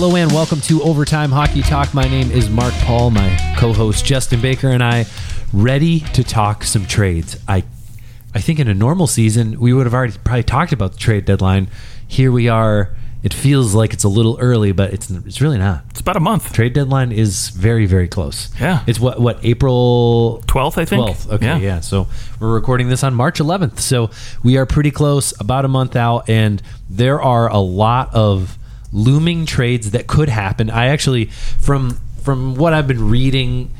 Hello and welcome to Overtime Hockey Talk. My name is Mark Paul, my co-host Justin Baker and I ready to talk some trades. I I think in a normal season we would have already probably talked about the trade deadline. Here we are. It feels like it's a little early, but it's it's really not. It's about a month. Trade deadline is very very close. Yeah. It's what what April 12th, I think. 12th. Okay, yeah. So we're recording this on March 11th. So we are pretty close, about a month out, and there are a lot of looming trades that could happen. I actually, from from what I've been reading,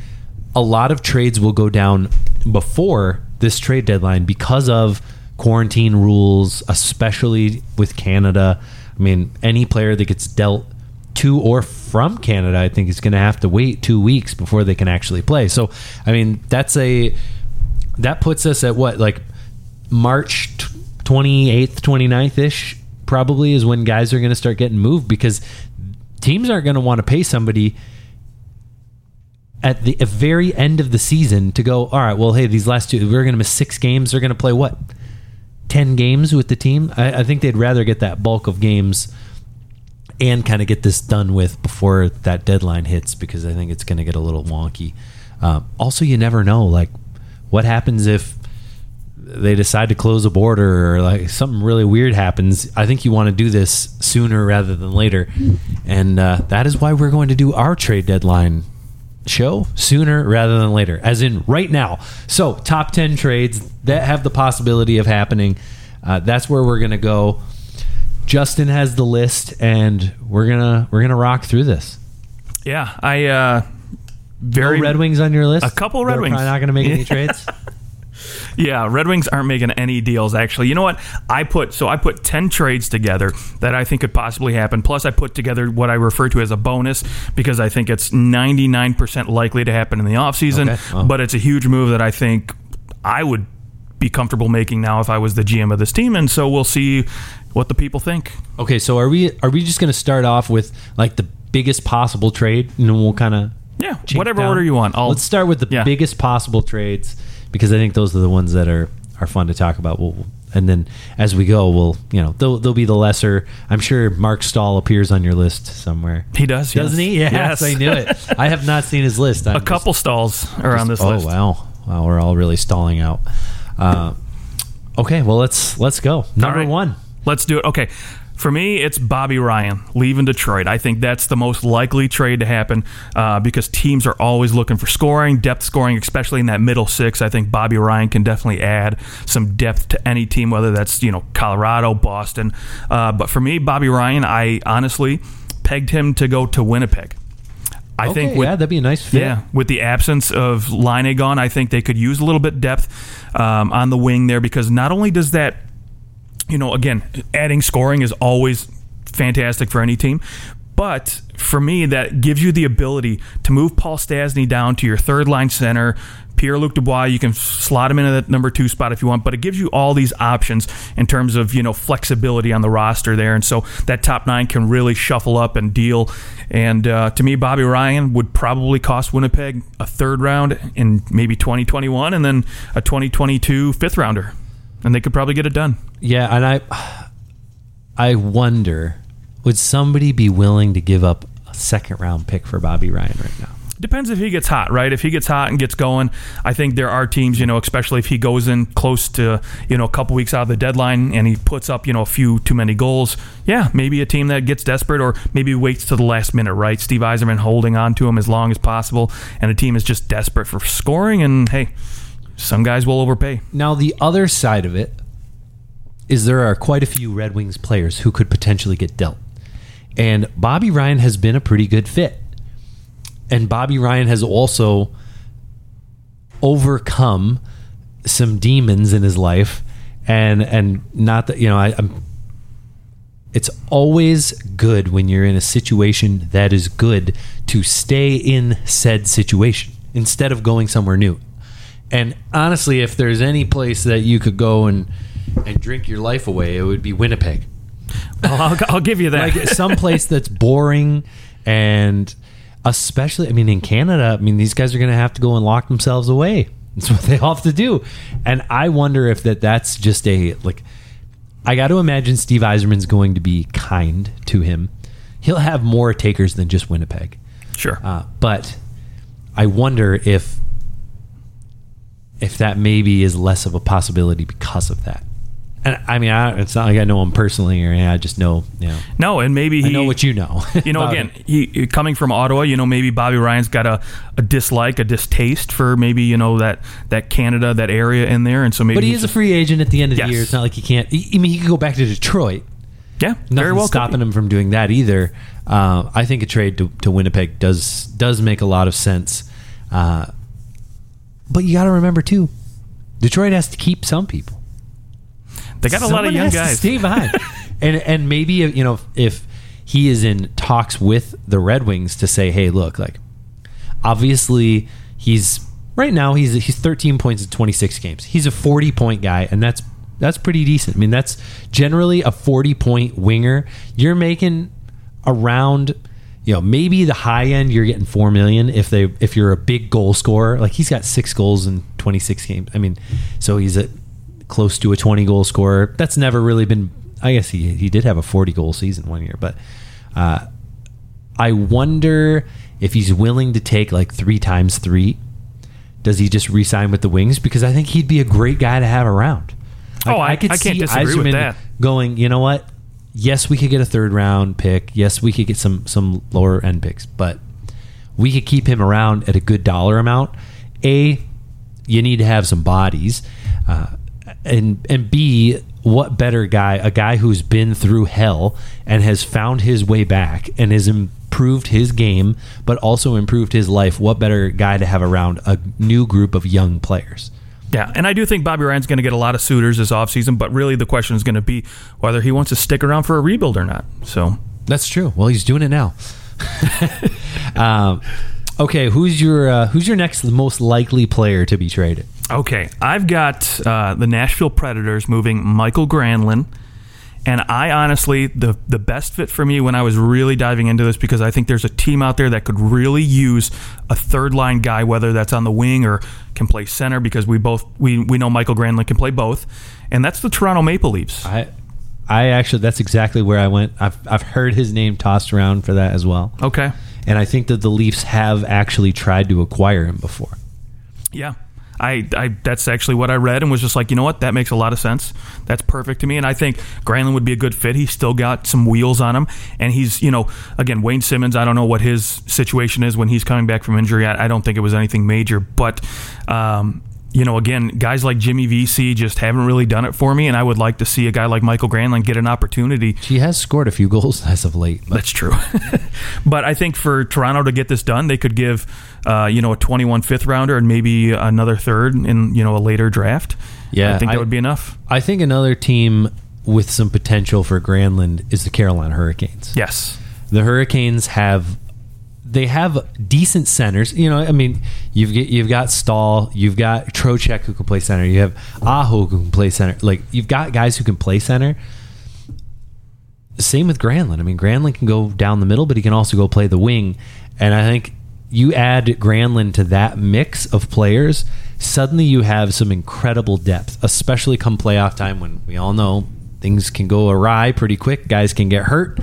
a lot of trades will go down before this trade deadline because of quarantine rules, especially with Canada. I mean, any player that gets dealt to or from Canada, I think is going to have to wait two weeks before they can actually play. So, I mean, that's a that puts us at what like March twenty eighth, 29th ish probably is when guys are going to start getting moved because teams aren't going to want to pay somebody at the very end of the season to go, all right, well, hey, these last two, we're going to miss six games. They're going to play what? 10 games with the team? I, I think they'd rather get that bulk of games and kind of get this done with before that deadline hits because I think it's going to get a little wonky. Uh, also, you never know, like, what happens if they decide to close a border or like something really weird happens, I think you want to do this sooner rather than later. And uh, that is why we're going to do our trade deadline show sooner rather than later, as in right now. So, top 10 trades that have the possibility of happening. Uh, that's where we're going to go. Justin has the list, and we're gonna we're gonna rock through this. Yeah, I uh, very no Red Wings on your list. A couple Red They're Wings. Probably not gonna make any trades. Yeah, Red Wings aren't making any deals actually. You know what? I put so I put 10 trades together that I think could possibly happen. Plus I put together what I refer to as a bonus because I think it's 99% likely to happen in the offseason, Okay. Oh. but it's a huge move that I think I would be comfortable making now if I was the GM of this team and so we'll see what the people think. Okay, so are we are we just going to start off with like the biggest possible trade, and then we'll kind of Yeah, whatever order you want. I'll Let's start with the yeah. biggest possible trades because I think those are the ones that are are fun to talk about. We'll, and then as we go, we'll you know they'll they'll be the lesser. I'm sure Marc Staal appears on your list somewhere. He does, doesn't yes. he? Yes, Yes. I knew it. I have not seen his list. I'm a couple stalls are on this oh list. wow, wow, we're all really stalling out. Uh, okay, well let's let's go. Number right. one. Let's do it. Okay. For me, it's Bobby Ryan leaving Detroit. I think that's the most likely trade to happen uh, because teams are always looking for scoring, depth scoring, especially in that middle six. I think Bobby Ryan can definitely add some depth to any team, whether that's you know Colorado, Boston. Uh, but for me, Bobby Ryan, I honestly pegged him to go to Winnipeg. I Okay, think with, yeah, that'd be a nice fit. yeah, with the absence of Laine gone, I think they could use a little bit depth um, on the wing there because not only does that, you know, again, adding scoring is always fantastic for any team, but for me, that gives you the ability to move Paul Stastny down to your third line center. Pierre Luc Dubois, you can slot him into that number two spot if you want, but it gives you all these options in terms of you know flexibility on the roster there, and so that top nine can really shuffle up and deal. And uh, to me, Bobby Ryan would probably cost Winnipeg a third round in maybe 2021, and then a 2022 fifth rounder, and they could probably get it done. Yeah, and I I wonder would somebody be willing to give up a second round pick for Bobby Ryan right now? Depends if he gets hot, right? If he gets hot and gets going, I think there are teams, you know, especially if he goes in close to, you know, a couple weeks out of the deadline and he puts up, you know, a few too many goals. Yeah, maybe a team that gets desperate or maybe waits to the last minute, right? Steve Yzerman holding on to him as long as possible, and a team is just desperate for scoring. And hey, some guys will overpay. Now the other side of it is there are quite a few Red Wings players who could potentially get dealt. And Bobby Ryan has been a pretty good fit. And Bobby Ryan has also overcome some demons in his life and and not that you know I, I'm it's always good when you're in a situation that is good to stay in said situation instead of going somewhere new. And honestly, if there's any place that you could go and and drink your life away, it would be Winnipeg. I'll, I'll give you that. Like some place that's boring and especially I mean in Canada, I mean these guys are going to have to go and lock themselves away. That's what they all have to do. And I wonder if that that's just a like I got to imagine Steve Yzerman's going to be kind to him. he'll have more takers than just Winnipeg. Sure. Uh, but I wonder if if that maybe is less of a possibility because of that. And I mean, I, it's not like I know him personally or anything. I just know, you know, no, and maybe he I know what you know. You know, again, he coming from Ottawa. You know, maybe Bobby Ryan's got a, a dislike, a distaste for maybe you know that that Canada, that area in there, and so maybe but he is a free agent at the end of Yes. the year. It's not like he can't. I mean, he could go back to Detroit. yeah, Nothing's very well stopping him from doing that either. Uh, I think a trade to, to Winnipeg does does make a lot of sense. Uh, but you got to remember too, Detroit has to keep some people. They got a lot of young guys. stay behind, and and maybe you know if he is in talks with the Red Wings to say, hey, look, like obviously he's right now he's he's 13 points in 26 games. He's a 40 point guy, and that's that's pretty decent. I mean, that's generally a 40 point winger. You're making around. You know, maybe the high end you're getting four million if they if you're a big goal scorer. Like he's got six goals in 26 games. I mean, so he's a close to a 20 goal scorer. That's never really been. I guess he he did have a 40 goal season one year, but uh, I wonder if he's willing to take like three times three. Does he just re-sign with the Wings? Because I think he'd be a great guy to have around. Oh, I- I can't disagree with that. Going, you know what? Yes, we could get a third round pick. Yes, we could get some some lower end picks, but we could keep him around at a good dollar amount. A, you need to have some bodies, uh, and and B, what better guy? A guy who's been through hell and has found his way back and has improved his game, but also improved his life. What better guy to have around a new group of young players? Yeah, and I do think Bobby Ryan's going to get a lot of suitors this offseason, but really the question is going to be whether he wants to stick around for a rebuild or not. So, That's true. Well, he's doing it now. um, okay, who's your uh, who's your next most likely player to be traded? Okay, I've got uh, the Nashville Predators moving Michael Granlund. And I honestly, the the best fit for me when I was really diving into this, because I think there's a team out there that could really use a third line guy, whether that's on the wing or can play center, because we both we, we know Michael Granlund can play both, and that's the Toronto Maple Leafs. I I actually that's exactly where I went. I've I've heard his name tossed around for that as well. Okay, And I think that the Leafs have actually tried to acquire him before. Yeah. I, I that's actually what I read and was just like, you know what, that makes a lot of sense. That's perfect to me. And I think Granlund would be a good fit. He's still got some wheels on him. And he's, you know, again, Wayne Simmonds, I don't know what his situation is when he's coming back from injury. I, I don't think it was anything major. But um, you know, again, guys like Jimmy Vesey just haven't really done it for me, and I would like to see a guy like Michael Granlund get an opportunity He has scored a few goals as of late. But that's true. but I think for Toronto to get this done, they could give, uh, you know, a 21 fifth rounder and maybe another third in, you know, a later draft. Yeah, I think I- that would be enough. I think another team with some potential for Granlund is the Carolina Hurricanes. Yes. The Hurricanes have they have decent centers. You know, I mean, you've get, you've got Staal, you've got Trocheck who can play center, you have Aho who can play center. Like you've got guys who can play center. Same with Granlund. I mean, Granlund can go down the middle, but he can also go play the wing. And I think you add Granlund to that mix of players, suddenly you have some incredible depth, especially come playoff time when we all know things can go awry pretty quick. Guys can get hurt.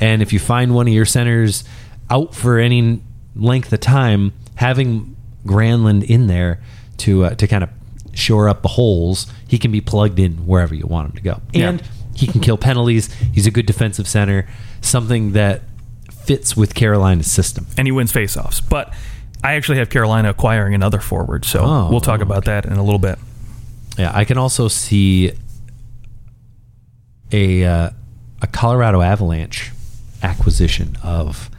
And if you find one of your centers out for any length of time, having Granlund in there to uh, to kind of shore up the holes, he can be plugged in wherever you want him to go. Yeah. And he can kill penalties. He's a good defensive center, something that fits with Carolina's system. And he wins faceoffs. But I actually have Carolina acquiring another forward, so Oh, we'll talk about that in a little bit. Yeah, I can also see a uh, a Colorado Avalanche acquisition of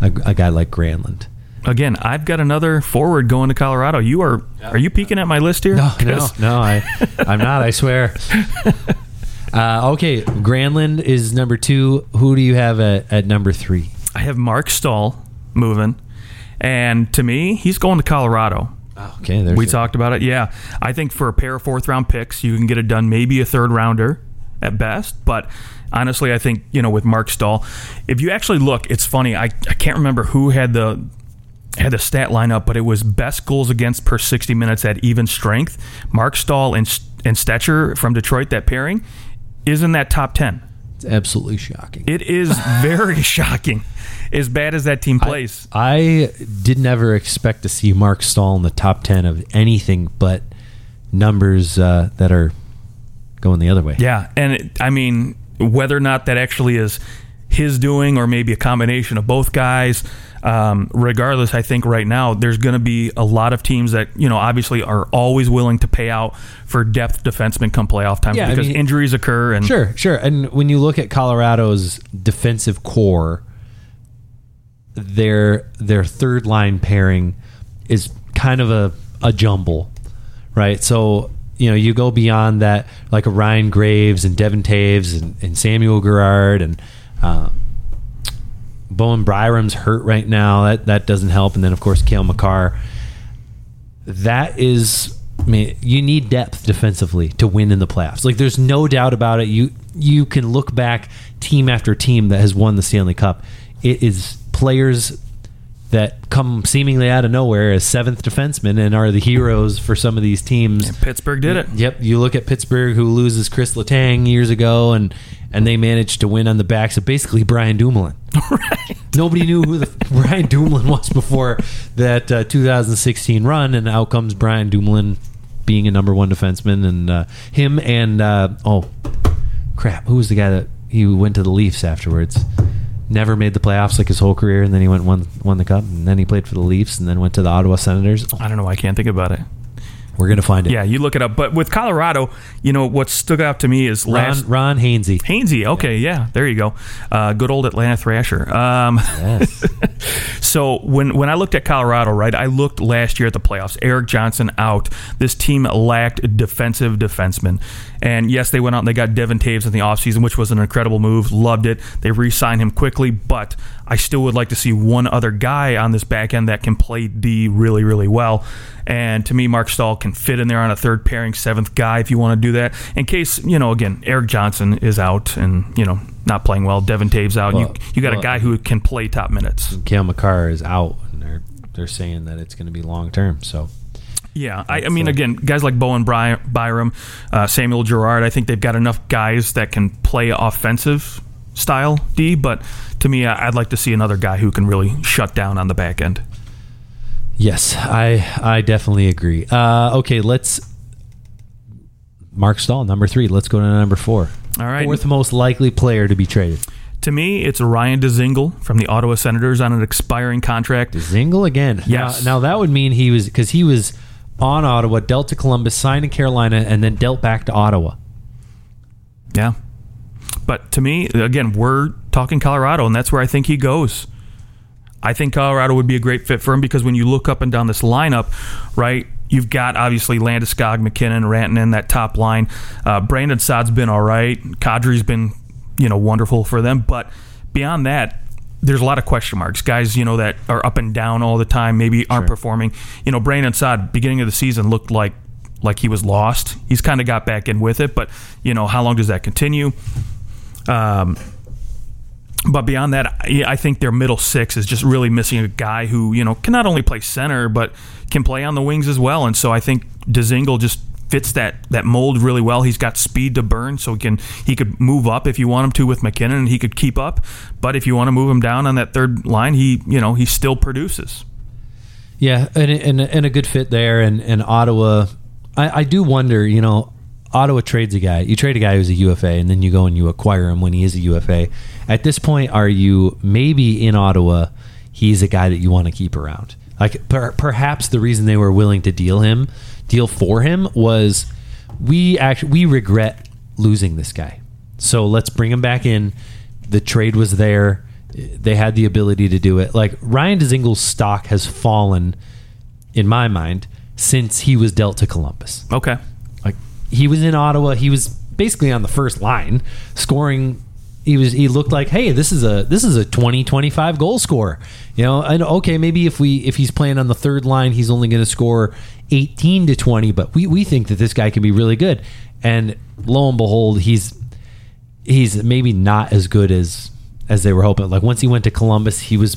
a, a guy like Granlund. Again, I've got another forward going to Colorado. You are are you peeking at my list here? No, no, 'Cause no. I, I'm not. I swear. Uh, okay, Granlund is number two. Who do you have at, at number three? I have Marc Staal moving. And to me, he's going to Colorado. Okay, there's We a- talked about it. Yeah. I think for a pair of fourth round picks, you can get it done, maybe a third rounder at best. But honestly, I think, you know, with Marc Staal, if you actually look, it's funny. I, I can't remember who had the had the stat line up, but it was best goals against per 60 minutes at even strength. Marc Staal and, and Stecher from Detroit, that pairing, is in that top 10. It's absolutely shocking. It is very shocking, as bad as that team plays. I did never expect to see Marc Staal in the top 10 of anything but numbers uh, that are going the other way. yeah, and it, I mean, whether or not that actually is his doing or maybe a combination of both guys. Um, regardless, I think right now there's going to be a lot of teams that you know obviously are always willing to pay out for depth defensemen come playoff time Yeah, I because mean- injuries occur and Sure, sure. And when you look at Colorado's defensive corps, their their third line pairing is kind of a, a jumble, right? So you know you go beyond that, like a Ryan Graves and Devon Toews and, and Samuel Girard and uh, Bowen Byram's hurt right now. That that doesn't help. And then of course Cale Makar. That is, I mean, you need depth defensively to win in the playoffs. Like there's no doubt about it. You you can look back team after team that has won the Stanley Cup. It is players that come seemingly out of nowhere as seventh defensemen and are the heroes for some of these teams. And Pittsburgh did it. Yep, you look at Pittsburgh, who loses Chris Letang years ago, and and they managed to win on the backs of basically Brian Dumoulin. right. Nobody knew who the Brian Dumoulin was before that uh, 2016 run, and out comes Brian Dumoulin being a number one defenseman, and uh, him and uh, oh crap, who was the guy that he went to the Leafs afterwards? Never made the playoffs like his whole career, and then he went won won the cup, and then he played for the Leafs, and then went to the Ottawa Senators. I don't know. I can't think about it. We're gonna find it. Yeah, you look it up. But with Colorado, you know what stuck out to me is Ron, last Ron Hainsey. Hainsey. Okay, yeah, there you go. Uh, good old Atlanta Thrasher. Um, Yes. So when when I looked at Colorado, right, I looked last year at the playoffs. Erik Johnson out. This team lacked defensive defensemen. And yes, they went out and they got Devon Toews in the offseason, which was an incredible move. Loved it. They re-signed him quickly, but I still would like to see one other guy on this back end that can play D really, really well. And to me, Marc Staal can fit in there on a third pairing, seventh guy if you want to do that. In case, you know, again, Erik Johnson is out and, you know, not playing well. Devon Toews out. Well, you you got well- a guy who can play top minutes. Cale Makar is out, and they're they're saying that it's going to be long term. So Yeah, I, I mean, again, guys like Bowen Bry- Byram, uh, Samuel Girard, I think they've got enough guys that can play offensive style D. But to me, I'd like to see another guy who can really shut down on the back end. yes, I I definitely agree. Uh, okay, let's Marc Staal number three. Let's go to number four. All right. fourth most likely player to be traded. To me, it's Ryan Dzingel from the Ottawa Senators on an expiring contract. Dzingel again. Yes. Now, now that would mean he was because he was on Ottawa, dealt to Columbus, signed in Carolina, and then dealt back to Ottawa. Yeah. But to me, again, we're talking Colorado, and that's where I think he goes. I think Colorado would be a great fit for him because when you look up and down this lineup, right, you've got obviously Landeskog, MacKinnon, Rantanen, that top line. Uh, Brandon Saad's been all right. Kadri's been, you know, wonderful for them. But beyond that, there's a lot of question marks. Guys, you know, that are up and down all the time, maybe aren't performing. You know, Brandon Saad, beginning of the season, looked like like he was lost. He's kind of got back in with it, but you know, how long does that continue? Um, but beyond that, I think their middle six is just really missing a guy who you know can not only play center but can play on the wings as well. And so I think Dzingel just fits that that mold really well. He's got speed to burn, so he can he could move up if you want him to with MacKinnon, and he could keep up. But if you want to move him down on that third line, he you know he still produces. Yeah, and and, and a good fit there, and and Ottawa. I, I do wonder, you know, Ottawa trades a guy. You trade a guy who's a UFA, and then you go and you acquire him when he is a UFA. At this point, are you maybe in Ottawa? He's a guy that you want to keep around. Like per, perhaps the reason they were willing to deal him, deal for him, was we actually we regret losing this guy. So let's bring him back in. The trade was there. They had the ability to do it. Like Ryan Dzingel's stock has fallen, in my mind, since he was dealt to Columbus. Okay. He was in Ottawa, he was basically on the first line, scoring. He was he looked like, hey, this is a this is a 20 25 goal scorer. You know, and okay, maybe if we if he's playing on the third line, he's only going to score 18 to 20, but we we think that this guy can be really good. And lo and behold, he's he's maybe not as good as as they were hoping. Like once he went to Columbus, he was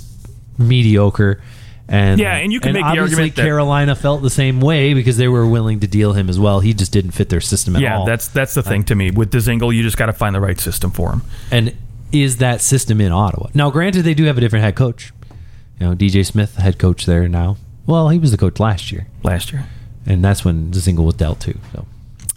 mediocre. And Yeah, and you can make the obviously argument that- Carolina felt the same way because they were willing to deal him as well. He just didn't fit their system at Yeah, all. Yeah, that's that's the thing to me with Dzingel. You just got to find the right system for him. and is that system in Ottawa? Now, granted, they do have a different head coach. You know, DJ Smith, head coach there now. Well, he was the coach last year, Last year, and that's when Dzingel was dealt too. So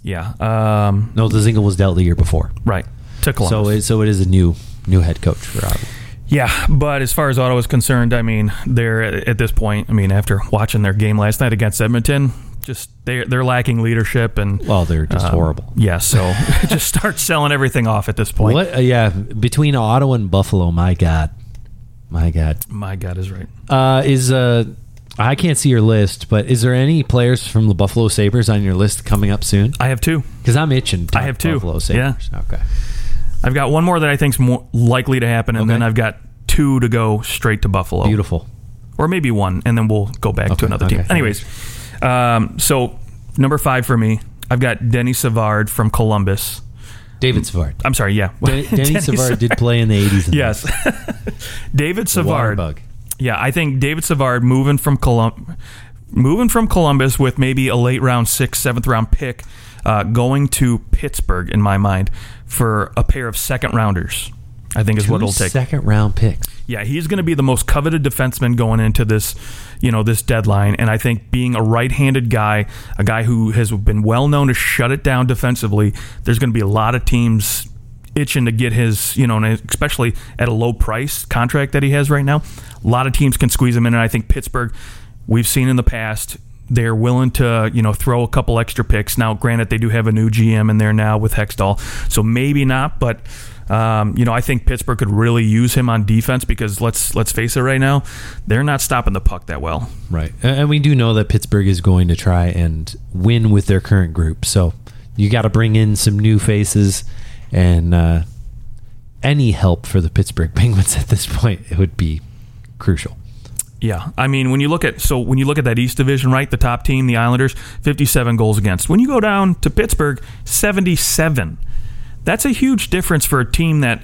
yeah, um, no, Dzingel was dealt the year before. right to Columbus. So it, so it is a new new head coach for Ottawa. Yeah, but as far as Ottawa is concerned, I mean, they're at this point. I mean, after watching their game last night against Edmonton, just they they're lacking leadership and Well, they're just um, horrible. Yeah, so just start selling everything off at this point. What? Uh, yeah, between Ottawa and Buffalo, my God, my God, My God is right. uh, is uh, I can't see your list, but is there any players from the Buffalo Sabres on your list coming up soon? I have two. Because I'm itching. To I have two. Buffalo Sabres. Okay. I've got one more that I think's more likely to happen, and Okay. then I've got two to go straight to Buffalo. Beautiful. or maybe one, and then we'll go back to Okay, another okay. team. Anyways, um, so number five for me, I've got Denny Savard from Columbus. David Savard. I'm sorry, yeah, Den- Denny Denny Savard did play in the 80s. and Yes, David Savard. bug. Yeah, I think David Savard moving from Colum- moving from Columbus with maybe a late round sixth, seventh round pick, uh, going to Pittsburgh in my mind for a pair of second rounders. I think is what it'll take. second round picks. Yeah, he's going to be the most coveted defenseman going into this, you know, this deadline. And I think being a right-handed guy, a guy who has been well known to shut it down defensively, there's going to be a lot of teams itching to get his, you know, and especially at a low price contract that he has right now. A lot of teams can squeeze him in, and I think Pittsburgh, we've seen in the past. They're willing to, you know, throw a couple extra picks. Now, granted, they do have a new GM in there now with Hextall, so maybe not. But um, you know, I think Pittsburgh could really use him on defense because let's let's face it, right now, they're not stopping the puck that well. Right. And we do know that Pittsburgh is going to try and win with their current group. So you got to bring in some new faces and uh, any help for the Pittsburgh Penguins at this point it would be crucial. Yeah, I mean, when you look at so when you look at that East Division, right, the top team, the Islanders, fifty-seven goals against. When you go down to Pittsburgh, seventy-seven. That's a huge difference for a team that,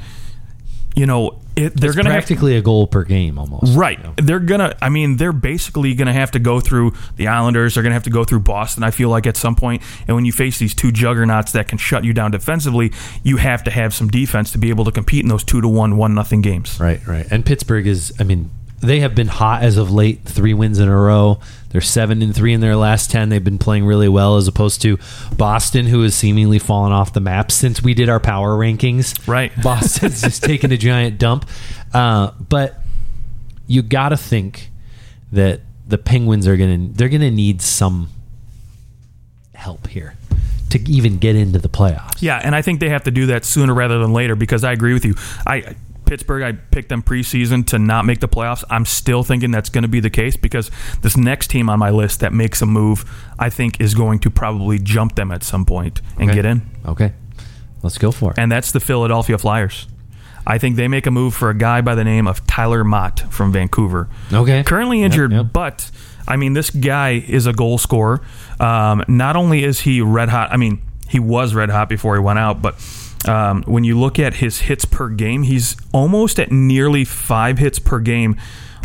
you know, it, they're going to have practically a goal per game almost. Right. you know. They're gonna. I mean, they're basically gonna have to go through the Islanders. They're gonna have to go through Boston. I feel like at some point, and when you face these two juggernauts that can shut you down defensively, you have to have some defense to be able to compete in those two to one, one nothing games. Right, right. And Pittsburgh is, I mean, they have been hot as of late, three wins in a row. They're seven and three in their last 10. They've been playing really well as opposed to Boston, who has seemingly fallen off the map since we did our power rankings. Right. Boston's just taken a giant dump. Uh, but you got to think that the Penguins are to, they're going to need some help here to even get into the playoffs. Yeah, and I think they have to do that sooner rather than later because I agree with you. I Pittsburgh, I picked them preseason to not make the playoffs. I'm still thinking that's going to be the case because this next team on my list that makes a move, I think, is going to probably jump them at some point and Okay. get in. Okay. Let's go for it. and that's the Philadelphia Flyers. I think they make a move for a guy by the name of Tyler Motte from Vancouver. Okay. Currently Yep, injured, yep. but I mean, this guy is a goal scorer. Um, not only is he red hot, I mean, he was red hot before he went out, but um, when you look at his hits per game, he's almost at nearly five hits per game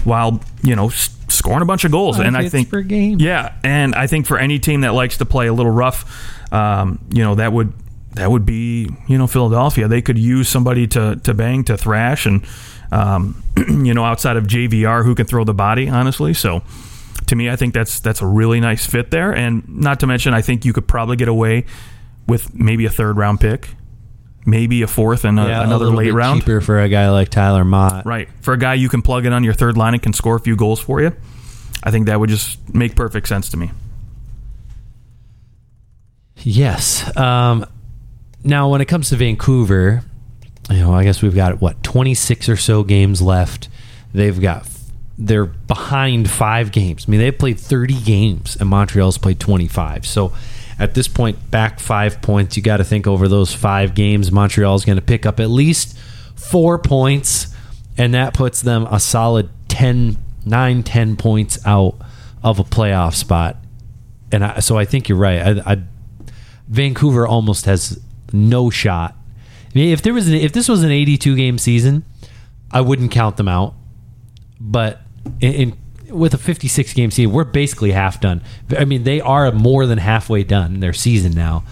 while, you know, s- scoring a bunch of goals. Five and I think per game? yeah, and I think for any team that likes to play a little rough, um, you know that would that would be you know Philadelphia. They could use somebody to to bang to thrash, and um, you know outside of JVR who can throw the body, honestly. So to me, I think that's that's a really nice fit there, and not to mention, I think you could probably get away with maybe a third round pick, maybe a fourth and a, Yeah, another little late round. cheaper for a guy like Tyler Motte. Right. For a guy you can plug in on your third line and can score a few goals for you, I think that would just make perfect sense to me. Yes. Um, now, when it comes to Vancouver, you know, I guess we've got what twenty six or so games left. They've got they're behind five games. I mean, they've played thirty games, and Montreal's played twenty five. So. At this point, back five points. You got to think over those five games. Montreal's going to pick up at least four points, and that puts them a solid 10, 9, 10 points out of a playoff spot. And I, so I think you're right. I, I Vancouver almost has no shot. I mean, if there was an, if this was an 82 game season, I wouldn't count them out. But in, in with a 56 game season, we're basically half done. I mean, they are more than halfway done their season now,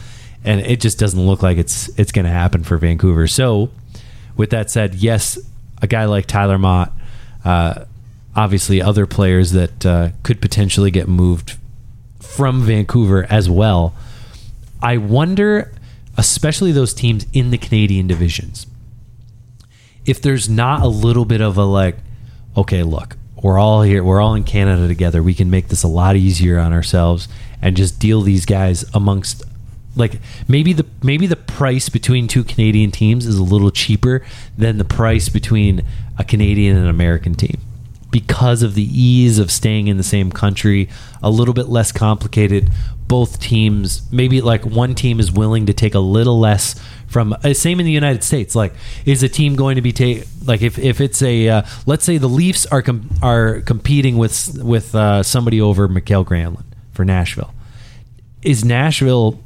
and it just doesn't look like it's it's going to happen for Vancouver. So, with that said, yes, a guy like Tyler Motte, uh, obviously other players that uh, could potentially get moved from Vancouver as well. I wonder, especially those teams in the Canadian divisions, if there's not a little bit of a like, okay, look, we're all here, we're all in Canada together. We can make this a lot easier on ourselves and just deal these guys amongst like maybe the maybe the price between two Canadian teams is a little cheaper than the price between a Canadian and American team because of the ease of staying in the same country, a little bit less complicated. Both teams, maybe like one team is willing to take a little less from. Uh, same in the United States. Like, is a team going to be take like if, if it's a uh, let's say the Leafs are com- are competing with with uh, somebody over Mikael Granlund for Nashville, is Nashville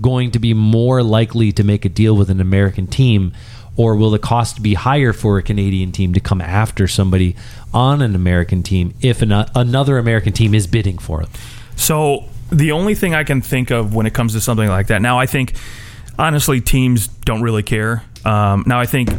going to be more likely to make a deal with an American team? Or will the cost be higher for a Canadian team to come after somebody on an American team if an, another American team is bidding for it? So the only thing I can think of when it comes to something like that, now I think honestly teams don't really care. Um, now I think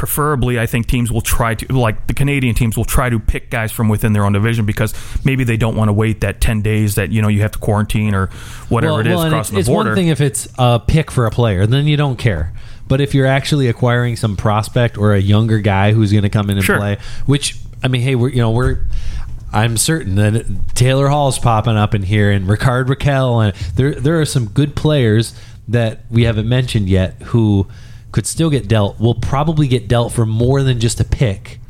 preferably I think teams will try to like the Canadian teams will try to pick guys from within their own division because maybe they don't want to wait that 10 days that you know you have to quarantine or whatever well, it is well, crossing it's, the border. It's one thing if it's a pick for a player, then you don't care. But if you're actually acquiring some prospect or a younger guy who's going to come in and Sure. play, which I mean, hey, we're you know we're. I'm certain that Taylor Hall's popping up in here, and Rickard Rakell, and there there are some good players that we haven't mentioned yet who could still get dealt. Will probably get dealt for more than just a pick,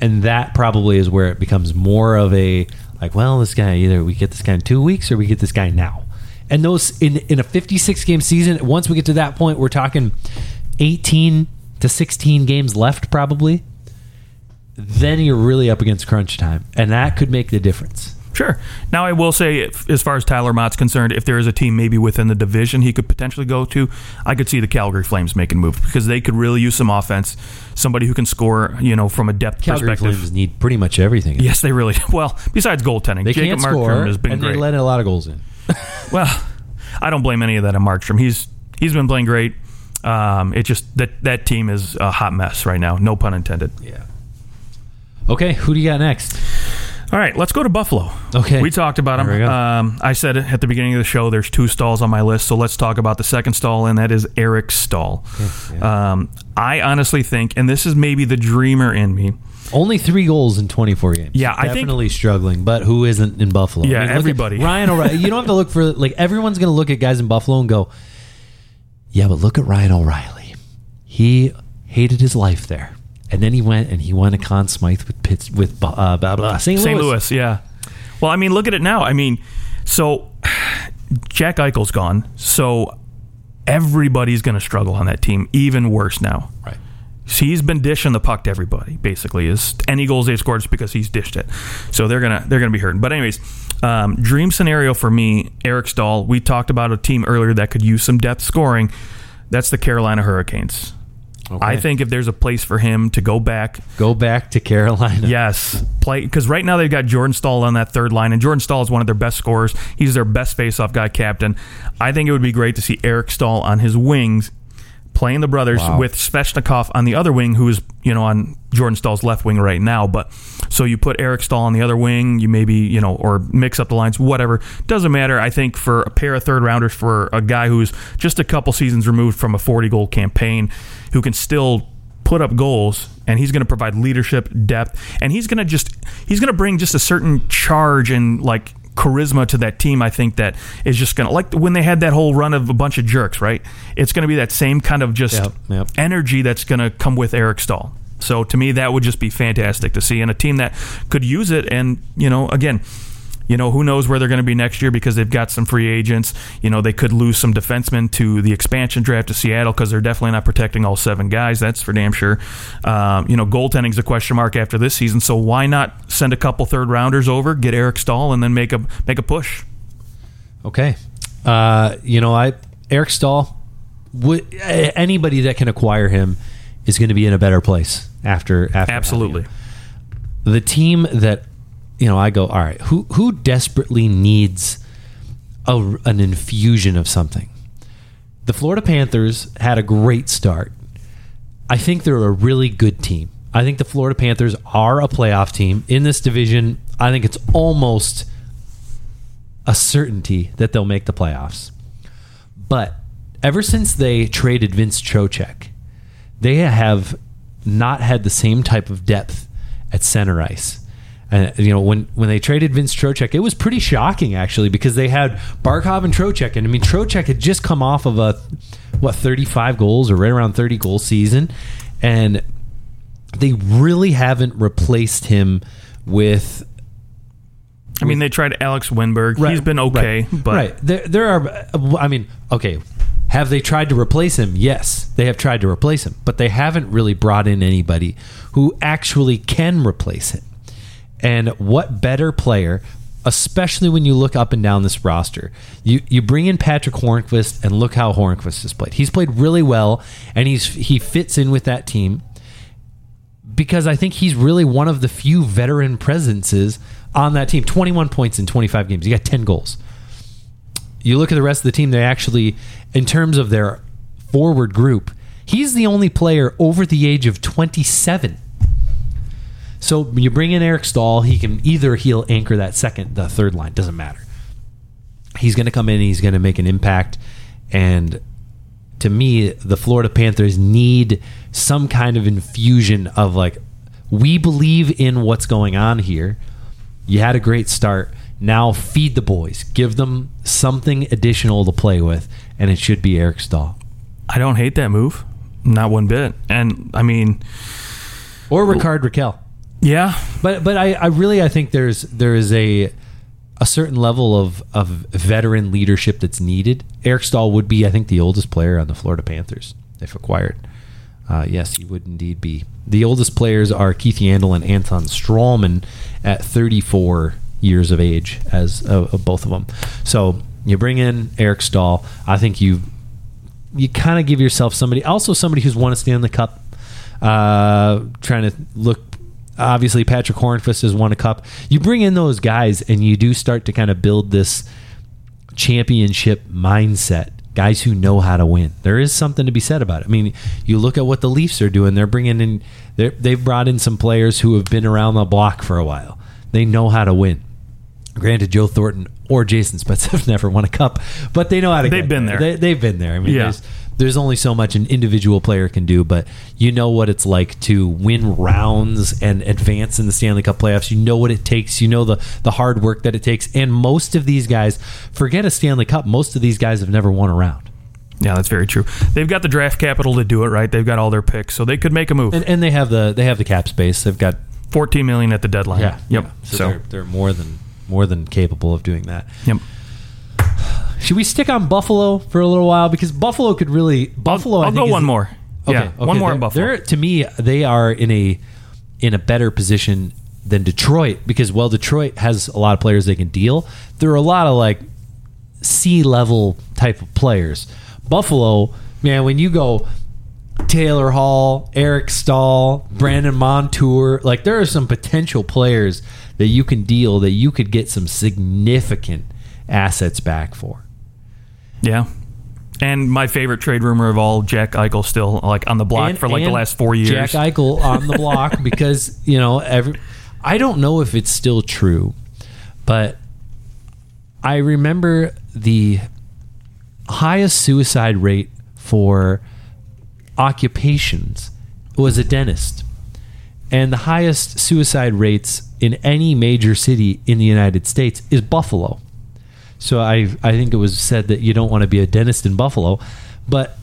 and that probably is where it becomes more of a like, well, this guy either we get this guy in two weeks or we get this guy now. And those in in a 56 game season, once we get to that point, we're talking 18 to 16 games left probably. Then you're really up against crunch time, and that could make the difference. Sure. Now, I will say, if, as far as Tyler Motte's concerned, if there is a team maybe within the division he could potentially go to, I could see the Calgary Flames making a move because they could really use some offense, somebody who can score, you know, from a depth Calgary perspective. Flames need pretty much everything. Yes, they really. Well, besides goaltending, they Jacob can't Markstrom score, has been and great. they let a lot of goals in. well, I don't blame any of that on Markstrom. He's he's been playing great. Um, it just that that team is a hot mess right now. No pun intended. Yeah. Okay, who do you got next? All right, let's go to Buffalo. Okay. We talked about There them. Um, I said at the beginning of the show. There's two stalls on my list, so let's talk about the second stall, and that is Eric Staal. Um, I honestly think, and this is maybe the dreamer in me. Only three goals in 24 games. Yeah, I think- definitely struggling. But who isn't in Buffalo? Yeah, look at everybody. Ryan O'Reilly. You don't have to look for like everyone's going to look at guys in Buffalo and go, "Yeah, but look at Ryan O'Reilly. He hated his life there, and then he went and he won a Conn Smythe with Pitts with uh, blah, blah, St. Louis. St. Louis, yeah. Well, I mean, look at it now. I mean, so Jack Eichel's gone, so everybody's going to struggle on that team, even worse now. Right. He's been dishing the puck to everybody. Basically, is any goals they've scored is because he's dished it. So they're gonna they're gonna be hurting. But anyways, um, dream scenario for me, Eric Staal. We talked about a team earlier that could use some depth scoring. That's the Carolina Hurricanes. Okay. I think if there's a place for him to go back go back to Carolina. Yes, play because right now they've got Jordan Staal on that third line, and Jordan Staal is one of their best scorers. He's their best faceoff guy, captain. I think it would be great to see Eric Staal on his wings, playing the brothers Wow. with Svechnikov on the other wing, who is you know on Jordan Staal's left wing right now. But so you put Eric Staal on the other wing, you maybe you know or mix up the lines, whatever doesn't matter. I think for a pair of third rounders for a guy who's just a couple seasons removed from a forty goal campaign, who can still put up goals and he's going to provide leadership depth and he's going to just he's going to bring just a certain charge and like charisma to that team i think that is just going to like when they had that whole run of a bunch of jerks right it's going to be that same kind of just Yep, yep. energy that's going to come with eric staal so to me that would just be fantastic to see and a team that could use it and you know again you know, who knows where they're going to be next year because they've got some free agents. You know, they could lose some defensemen to the expansion draft to Seattle because they're definitely not protecting all seven guys. That's for damn sure. Um, you know, goaltending's a question mark after this season, so why not send a couple third rounders over, get Eric Staal, and then make a make a push? Okay. Uh, you know, I Eric Staal. Would, anybody that can acquire him is going to be in a better place after after Absolutely. the team that you know, I go, all right, who who desperately needs a, an infusion of something? The Florida Panthers had a great start. I think they're a really good team. I think the Florida Panthers are a playoff team in this division. I think it's almost a certainty that they'll make the playoffs. But ever since they traded Vince Trocheck, they have not had the same type of depth at center ice. And you know, when when they traded Vince Trocheck, it was pretty shocking actually because they had Barkov and Trocheck, and I mean Trocheck had just come off of a what 35 goals or right around 30 goal season, and they really haven't replaced him with I mean, they tried Alex Wennberg. Right, He's been okay, right, but right there, there are. I mean, okay, have they tried to replace him? Yes, they have tried to replace him, but they haven't really brought in anybody who actually can replace him. And what better player, especially when you look up and down this roster, you you bring in Patric Hornqvist and look how Hornqvist has played. He's played really well, and he's he fits in with that team because I think he's really one of the few veteran presences on that team. 21 points in 25 games. He got 10 goals. You look at the rest of the team, they actually, in terms of their forward group, he's the only player over the age of 27. So you bring in Eric Staal, he can either he'll anchor that second, the third line, doesn't matter. He's going to come in, he's going to make an impact, and to me, the Florida Panthers need some kind of infusion of like, we believe in what's going on here. You had a great start. Now feed the boys, give them something additional to play with, and it should be Eric Staal I don't hate that move, not one bit. And I mean, or Rickard Rakell. Yeah, But but I, I really I think there's there is a a certain level of of veteran leadership that's needed. Eric Staal would be I think the oldest player on the Florida Panthers if acquired. Uh, yes, he would indeed be. The oldest players are Keith Yandle and Anton Stralman at 34 years of age, as both of them. So you bring in Eric Staal. I think you you kind of give yourself somebody, also somebody who's won a Stanley Cup. Uh, trying to look. Obviously, Patric Hornqvist has won a cup. You bring in those guys, and you do start to kind of build this championship mindset. Guys who know how to win. There is something to be said about it. I mean, you look at what the Leafs are doing. They're bringing in. They're, they've brought in some players who have been around the block for a while. They know how to win. Granted, Joe Thornton or Jason Spetz have never won a cup, but they know how to. They've get been there. They, they've been there. I mean, Yeah. There's only so much an individual player can do, but you know what it's like to win rounds and advance in the Stanley Cup playoffs. You know what it takes. You know the the hard work that it takes. And most of these guys, forget a Stanley Cup. Most of these guys have never won a round. yeah, that's very true. They've got the draft capital to do it, right? They've got all their picks, so they could make a move. And, and they have the they have the cap space. They've got 14 million at the deadline. yeah, Yep. yeah. So, So, they're, they're more than more than capable of doing that. yep. Should we stick on Buffalo for a little while because Buffalo could really Buffalo? I'll, I'll go is- one more. yeah, one more in Buffalo. They're to me, they are in a in a better position than Detroit because while Detroit has a lot of players they can deal, there are a lot of like sea level type of players. Buffalo, man, when you go Taylor Hall, Eric Staal, Brandon Montour, like there are some potential players that you can deal that you could get some significant assets back for. Yeah. And my favorite trade rumor of all, Jack Eichel still like on the block And- for like the last four years. Jack Eichel on the block because you know every. I don't know if it's still true, but I remember the highest suicide rate for occupations was a dentist, and the highest suicide rates in any major city in the United States is Buffalo. So I I think it was said that you don't want to be a dentist in Buffalo, but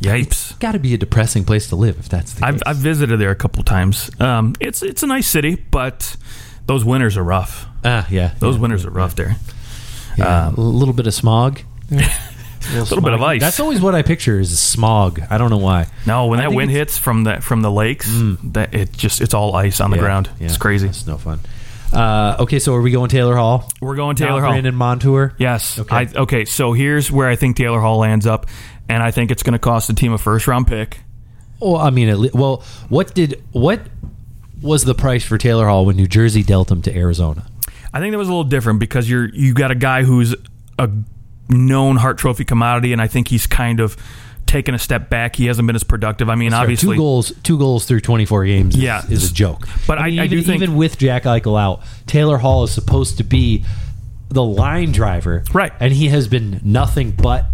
Yipes. got to be a depressing place to live if that's the I've, case. I've visited there a couple times. Um, it's it's a nice city, but those winters are rough. ah, yeah, Those yeah, winters are rough there. yeah. um, a little bit of smog. a little bit of ice. That's always what I picture is smog. I don't know why. No, when I that wind hits from the from the lakes, that it just it's all ice on the Yeah, ground. yeah, It's crazy. It's no fun. Uh, okay, so are we going Taylor Hall? We're going Taylor Hall. Brandon Montour. Yes. Okay. I, okay. So here's where I think Taylor Hall lands up, and I think it's going to cost the team a first round pick. Well, I mean, le- well, what did what was the price for Taylor Hall when New Jersey dealt him to Arizona? I think that was a little different because you're you got a guy who's a known Hart Trophy commodity, and I think he's kind of taken a step back. He hasn't been as productive. I mean, obviously, two goals, two goals through 24 games. Is, Yeah. is a joke. But I- mean, I even, do think- even with Jack Eichel out, Taylor Hall is supposed to be the line driver, Right. And he has been nothing but.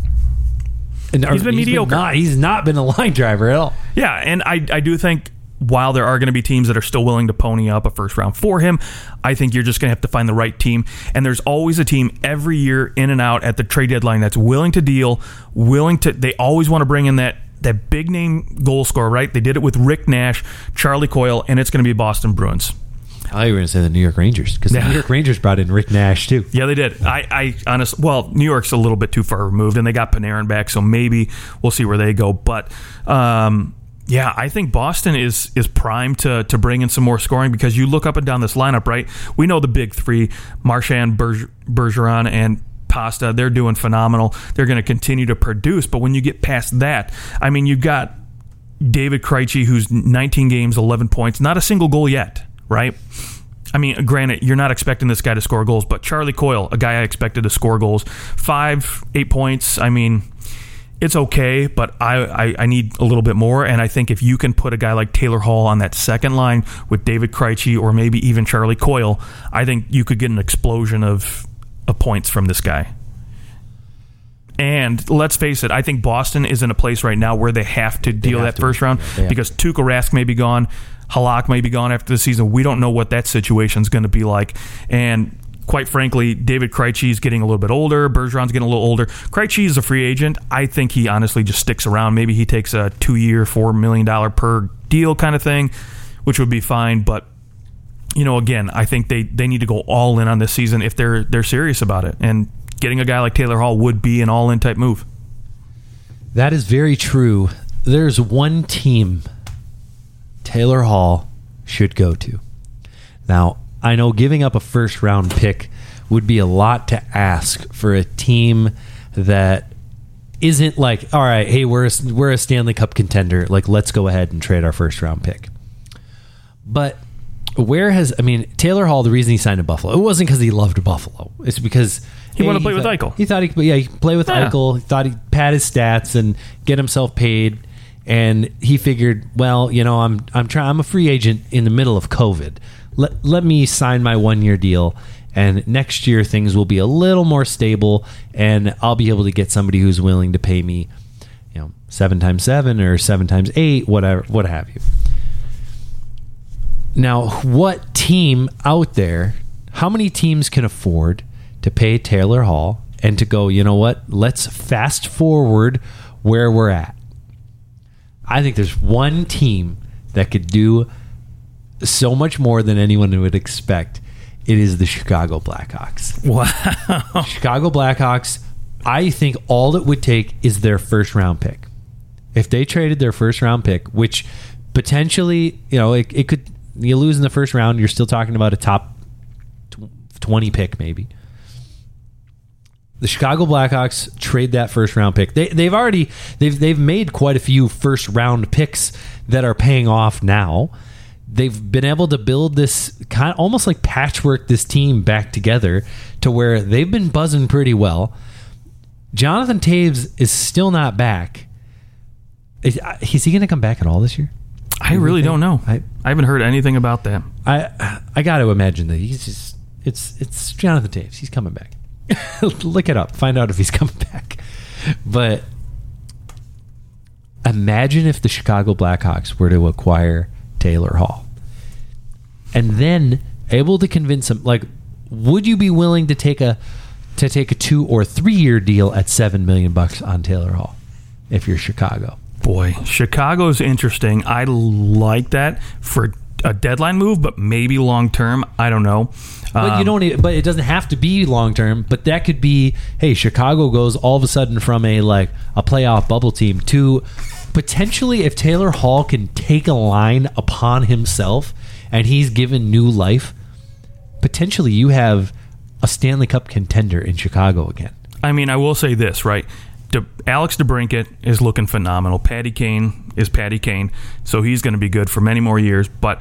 and- He's been mediocre. not, he's not been a line driver at all. Yeah, and I I do think while there are going to be teams that are still willing to pony up a first round for him, I think you're just going to have to find the right team. And there's always a team every year in and out at the trade deadline that's willing to deal, willing to. They always want to bring in that that big name goal scorer, right? They did it with Rick Nash, Charlie Coyle, and it's going to be Boston Bruins. I thought you were going to say the New York Rangers because the New York Rangers brought in Rick Nash too. Yeah, they did. I, I honestly, well, New York's a little bit too far removed, and they got Panarin back, so maybe we'll see where they go. But um, yeah, I think Boston is is primed to to bring in some more scoring because you look up and down this lineup, right? We know the big three: Marchand, Bergeron, and Pasta. They're doing phenomenal. They're going to continue to produce. But when you get past that, I mean, you've got David Krejci, who's 19 games, 11 points, not a single goal yet, right? I mean, granted, you're not expecting this guy to score goals, but Charlie Coyle, a guy I expected to score goals, five, eight points. I mean, it's okay, but I, I, I need a little bit more. And I think if you can put a guy like Taylor Hall on that second line with David Krejci or maybe even Charlie Coyle, I think you could get an explosion of, of points from this guy. And let's face it, I think Boston is in a place right now where they have to deal have that to. first round have because Tuukka Rask may be gone, Halak may be gone after the season. We don't know what that situation is going to be like. And quite frankly, David Krejci is getting a little bit older. Bergeron's getting a little older. Krejci is a free agent. I think he honestly just sticks around. Maybe he takes a two-year, four million dollar per deal kind of thing, which would be fine. But you know, again, I think they, they need to go all in on this season if they're they're serious about it. And getting a guy like Taylor Hall would be an all in type move. That is very true. There's one team Taylor Hall should go to. Now, I know giving up a first round pick would be a lot to ask for a team that isn't like, all right, hey, we're a, we're a Stanley Cup contender. Like, let's go ahead and trade our first round pick. But where has I mean Taylor Hall? The reason he signed to Buffalo, it wasn't because he loved Buffalo. It's because He wanted to play with thought- Eichel. He thought he could, yeah, he could play with Yeah. Eichel. He thought he'd pad his stats and get himself paid. And he figured, well, you know, I'm I'm trying. I'm a free agent in the middle of COVID. Let let me sign my one year deal, and next year things will be a little more stable, and I'll be able to get somebody who's willing to pay me, you know, seven times seven or seven times eight, whatever, what have you. Now, what team out there, how many teams can afford to pay Taylor Hall and to go, you know what, let's fast forward where we're at? I think there's one team that could do so much more than anyone would expect. It is the Chicago Blackhawks. Wow. Chicago Blackhawks, I think all it would take is their first round pick. If they traded their first round pick, which potentially, you know, it, it could, you lose in the first round, you're still talking about a top 20 pick, maybe. The Chicago Blackhawks trade that first round pick. They, they've already they've they've made quite a few first round picks that are paying off now. They've been able to build this kind of almost like patchwork this team back together to where they've been buzzing pretty well. Jonathan Toews is still not back. Is, uh, is he going to come back at all this year? I really don't know. I- I haven't heard anything about that. I I got to imagine that he's just it's it's Jonathan Toews. He's coming back. Look it up. Find out if he's coming back. But imagine if the Chicago Blackhawks were to acquire Taylor Hall, and then able to convince him. Like, would you be willing to take a to take a two or three year deal at seven million bucks on Taylor Hall if you're Chicago? Boy, Chicago's interesting. I like that for a deadline move, but maybe long term. I don't know. But you Um, don't. e- But it doesn't have to be long term. But that could be. Hey, Chicago goes all of a sudden from a like a playoff bubble team to potentially if Taylor Hall can take a line upon himself and he's given new life. Potentially, you have a Stanley Cup contender in Chicago again. I mean, I will say this, right? De- Alex DeBrincat is looking phenomenal. Patty Kane is Patty Kane, so he's going to be good for many more years. But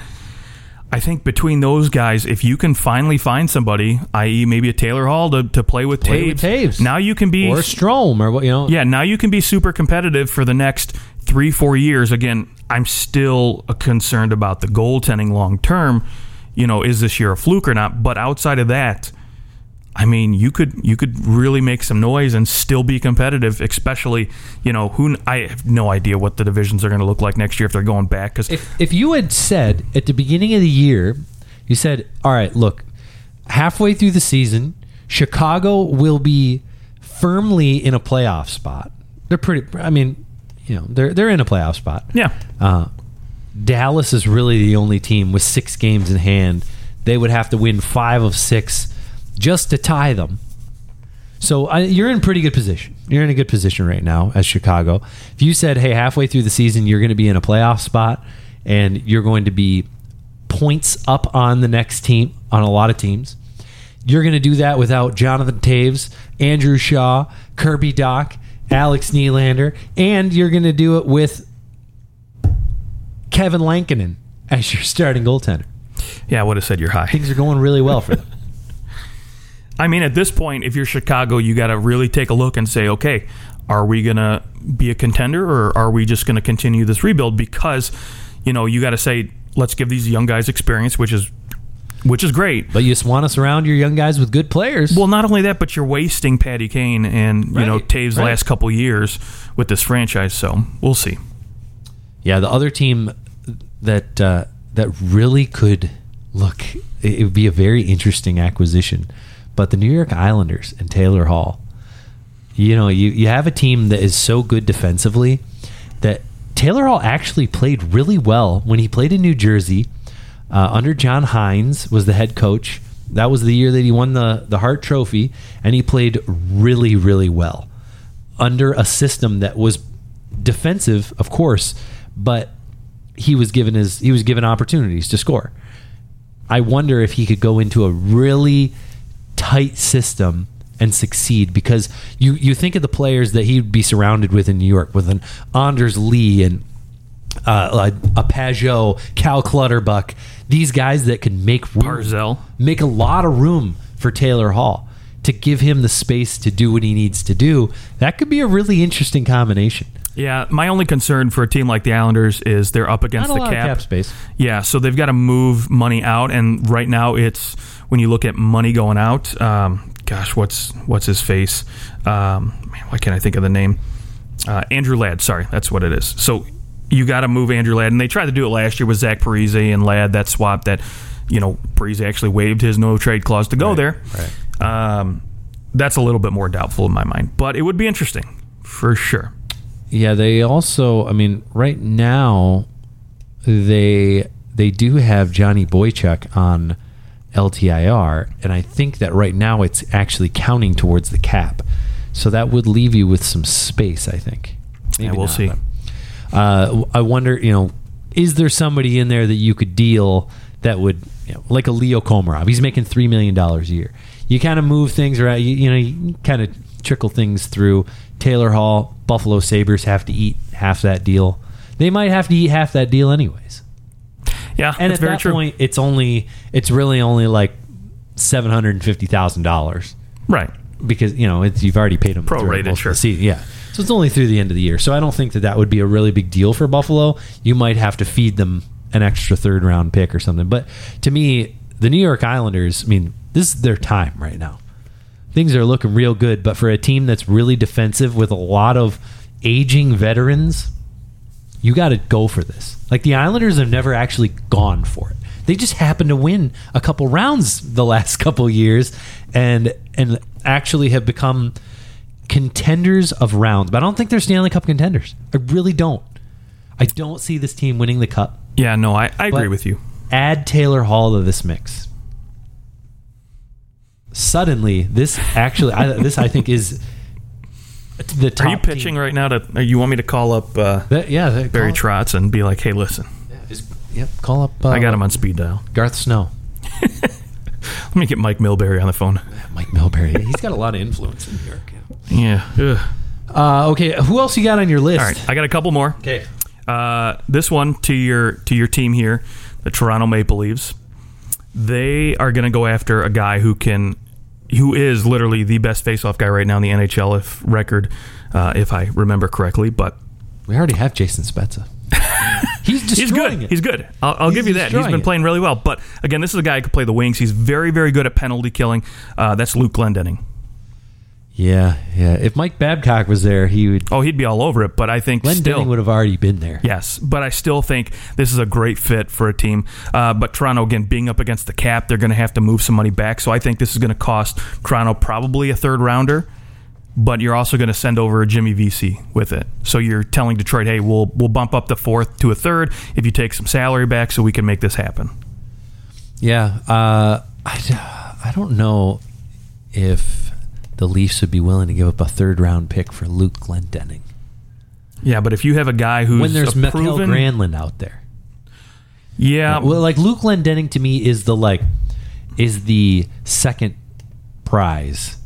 I think between those guys, if you can finally find somebody, i.e., maybe a Taylor Hall to, to play with Play Toews, with Toews. now you can be or Strome or what you know. yeah, now you can be super competitive for the next three, four years. Again, I'm still concerned about the goaltending long term. You know, is this year a fluke or not? But outside of that, I mean, you could you could really make some noise and still be competitive. Especially, you know, who I have no idea what the divisions are going to look like next year if they're going back. Because If if you had said at the beginning of the year, you said, "All right, look, halfway through the season, Chicago will be firmly in a playoff spot. They're pretty. I mean, you know, they're they're in a playoff spot. yeah, Uh, Dallas is really the only team with six games in hand. They would have to win five of six just to tie them. So I, you're in pretty good position. You're in a good position right now as Chicago. If you said, "Hey, halfway through the season, you're going to be in a playoff spot, and you're going to be points up on the next team on a lot of teams," you're going to do that without Jonathan Toews, Andrew Shaw, Kirby Dach, Alex Nylander, and you're going to do it with Kevin Lankinen as your starting goaltender. yeah, I would have said you're high. Things are going really well for them. I mean, at this point, if you're Chicago, you got to really take a look and say, okay, are we going to be a contender or are we just going to continue this rebuild? Because, you know, you got to say, let's give these young guys experience, which is which is great. But you just want to surround your young guys with good players. Well, not only that, but you're wasting Patty Kane and you know Right, Toews' right. last couple years with this franchise. So we'll see. yeah, the other team that uh, that really could look it would be a very interesting acquisition. But the New York Islanders and Taylor Hall, you know, you, you have a team that is so good defensively that Taylor Hall actually played really well when he played in New Jersey uh, under John Hynes was the head coach. That was the year that he won the the Hart Trophy, and he played really really well under a system that was defensive, of course, but he was given his he was given opportunities to score. I wonder if he could go into a really tight system and succeed because you you think of the players that he'd be surrounded with in New York with an Anders Lee and uh, a, a Pageau, Cal Clutterbuck, these guys that can make room, Barzal. make a lot of room for Taylor Hall to give him the space to do what he needs to do. That could be a really interesting combination. Yeah, my only concern for a team like the Islanders is they're up against the cap. cap space. Yeah, so they've got to move money out, and right now it's when you look at money going out. Um, gosh, what's what's his face? Um, man, why can't I think of the name? Uh, Andrew Ladd. Sorry, that's what it is. So you got to move Andrew Ladd, and they tried to do it last year with Zach Parise and Ladd. That swap that you know Parise actually waived his no trade clause to go there. right. Um, that's a little bit more doubtful in my mind, but it would be interesting for sure. Yeah, they also. I mean, right now, they they do have Johnny Boychuk on LTIR, and I think that right now it's actually counting towards the cap. So that would leave you with some space. I think. Yeah, we'll not, see. but, Uh, I wonder. You know, is there somebody in there that you could deal that would, you know, like a Leo Komarov? He's making three million dollars a year. You kind of move things around. You, you know, you kind of trickle things through. Taylor Hall, Buffalo Sabres have to eat half that deal. They might have to eat half that deal anyways. Yeah, And at very that true. point, it's only it's really only like seven hundred and fifty thousand dollars right. because you know it's, you've already paid them Prorated, throughout most of sure. the season. Yeah, so it's only through the end of the year. So I don't think that that would be a really big deal for Buffalo. You might have to feed them an extra third round pick or something. But to me, the New York Islanders, I mean, this is their time right now. Things are looking real good, but for a team that's really defensive with a lot of aging veterans, you got to go for this. Like the Islanders have never actually gone for it. They just happen to win a couple rounds the last couple years, and and actually have become contenders of rounds. But I don't think they're Stanley Cup contenders. I really don't. I don't see this team winning the cup. Yeah, no, I, I agree with you. Add Taylor Hall to this mix. Suddenly, this actually, I, this I think is the top. Are you pitching right now to? You want me to call up uh, That, yeah, that, Barry Trotz and be like, "Hey, listen, is, yep, call up. Uh, I got him on speed dial. Garth Snow. Let me get Mike Milbury on the phone." Mike Milbury. He's got a lot of influence in New York. Yeah. Ugh. Uh, okay, who else you got on your list? All right, I got a couple more. Okay. Uh, this one to your to your team here, the Toronto Maple Leafs. They are going to go after a guy who can, who is literally the best faceoff guy right now in the NHL if record, uh, if I remember correctly. But We already have Jason Spezza. He's He's good. it. He's good. I'll, I'll He's give you that. He's been playing really well. But again, this is a guy who can play the wings. He's very, very good at penalty killing. Uh, that's Luke Glendening. Yeah, yeah. If Mike Babcock was there, he would. Oh, he'd be all over it. But I think Glenn still, Denning would have already been there. Yes, but I still think this is a great fit for a team. Uh, but Toronto, again, being up against the cap, they're going to have to move some money back. So I think this is going to cost Toronto probably a third rounder. But you're also going to send over a Jimmy Vesey with it. So you're telling Detroit, hey, we'll we'll bump up the fourth to a third if you take some salary back, so we can make this happen. Yeah, uh, I, I don't know if the Leafs would be willing to give up a third round pick for Luke Glendening Yeah, but if you have a guy who's when there's a Mikael proven, Granlund out there. yeah, well, like Luke Glendening to me is the like is the second prize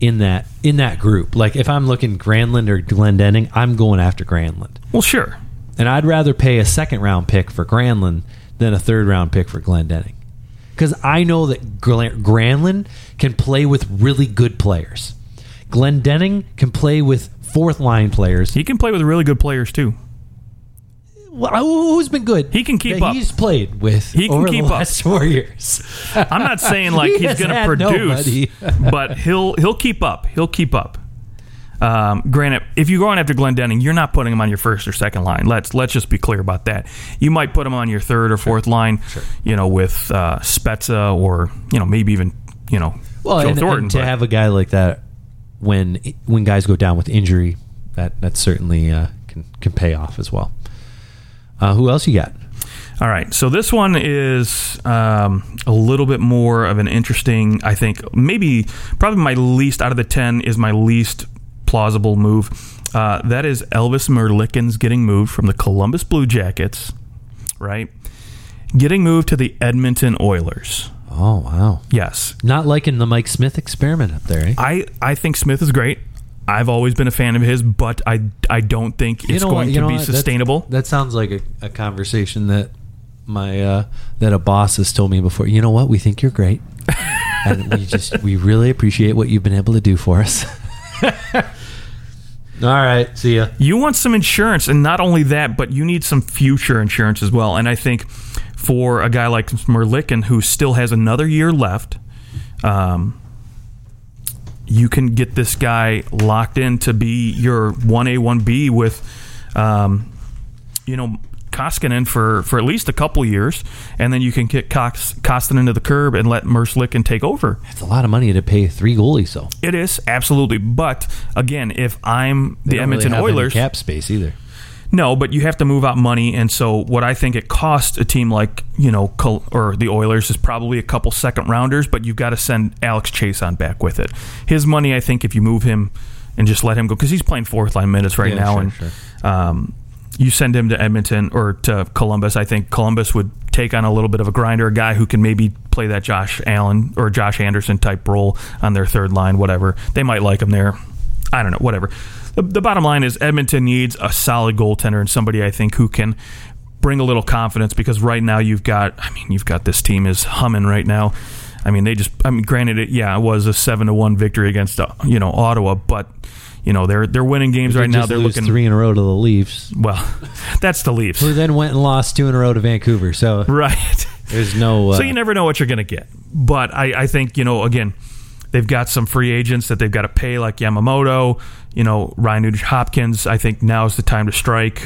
in that in that group. Like if I'm looking Granlund or Glendening, I'm going after Granlund. well, sure. And I'd rather pay a second round pick for Granlund than a third round pick for Glendening. Because I know that Granlund can play with really good players. Glendening can play with fourth line players. He can play with really good players too. Well, who's been good? He can keep up. He's played with He can keep the up. last four years. I'm not saying like He he's going to produce, nobody. but he'll he'll keep up. He'll keep up. Um, granted, if you're going after Glendening, you're not putting him on your first or second line. Let's let's just be clear about that. You might put him on your third or fourth line, you know, with uh, Spezza or you know maybe even you know Well, Joe and, Thornton. and to but- have a guy like that when when guys go down with injury, that that certainly uh, can can pay off as well. Uh, who else you got? All right, so this one is um, a little bit more of an interesting. I think maybe probably my least out of the ten is my least plausible move. Uh, that is Elvis Merzlikins getting moved from the Columbus Blue Jackets, right? Getting moved to the Edmonton Oilers. Oh wow, Yes, not liking the Mike Smith experiment up there. Eh? I I think Smith is great. I've always been a fan of his, but I I don't think it's know going what- to be what? That's- sustainable. That sounds like a, a conversation that my uh, that a boss has told me before. You know what? We think you're great, and we just we really appreciate what you've been able to do for us. All right, see ya. you want some insurance and not only that but you need some future insurance as well and i think for a guy like merzlikin who still has another year left um, you can get this guy locked in to be your 1a 1b with um, you know Koskinen for, for at least a couple years, and then you can kick Cox, Koskinen to the curb and let Merzlikin take over. It's a lot of money to pay three goalies, though. It is absolutely, but again, if I'm They the really Edmonton any Oilers, cap space either. no, but you have to move out money, and so what I think it costs a team like you know Col- or the Oilers is probably a couple second rounders, but you've got to send Alex Chiasson back with it. His money, I think, if you move him and just let him go because he's playing fourth line minutes right Yeah, now, sure, and sure. um, you send him to Edmonton or to Columbus. I think Columbus would take on a little bit of a grinder, a guy who can maybe play that Josh Allen or Josh Anderson type role on their third line, whatever. They might like him there. I don't know, whatever. The, the bottom line is Edmonton needs a solid goaltender and somebody I think who can bring a little confidence because right now you've got, I mean, you've got this team is humming right now. I mean, they just, I mean, granted, it, yeah, it was a seven to one victory against, uh, you know, Ottawa, but you know they're they're winning games right now. They're lose looking three in a row to the Leafs, well. That's the Leafs, who then went and lost two in a row to Vancouver. So right? there's no. Uh, so you never know what you're going to get. But I, I think you know again, they've got some free agents that they've got to pay, like Yamamoto, you know Ryan Nugent Hopkins. I think now is the time to strike.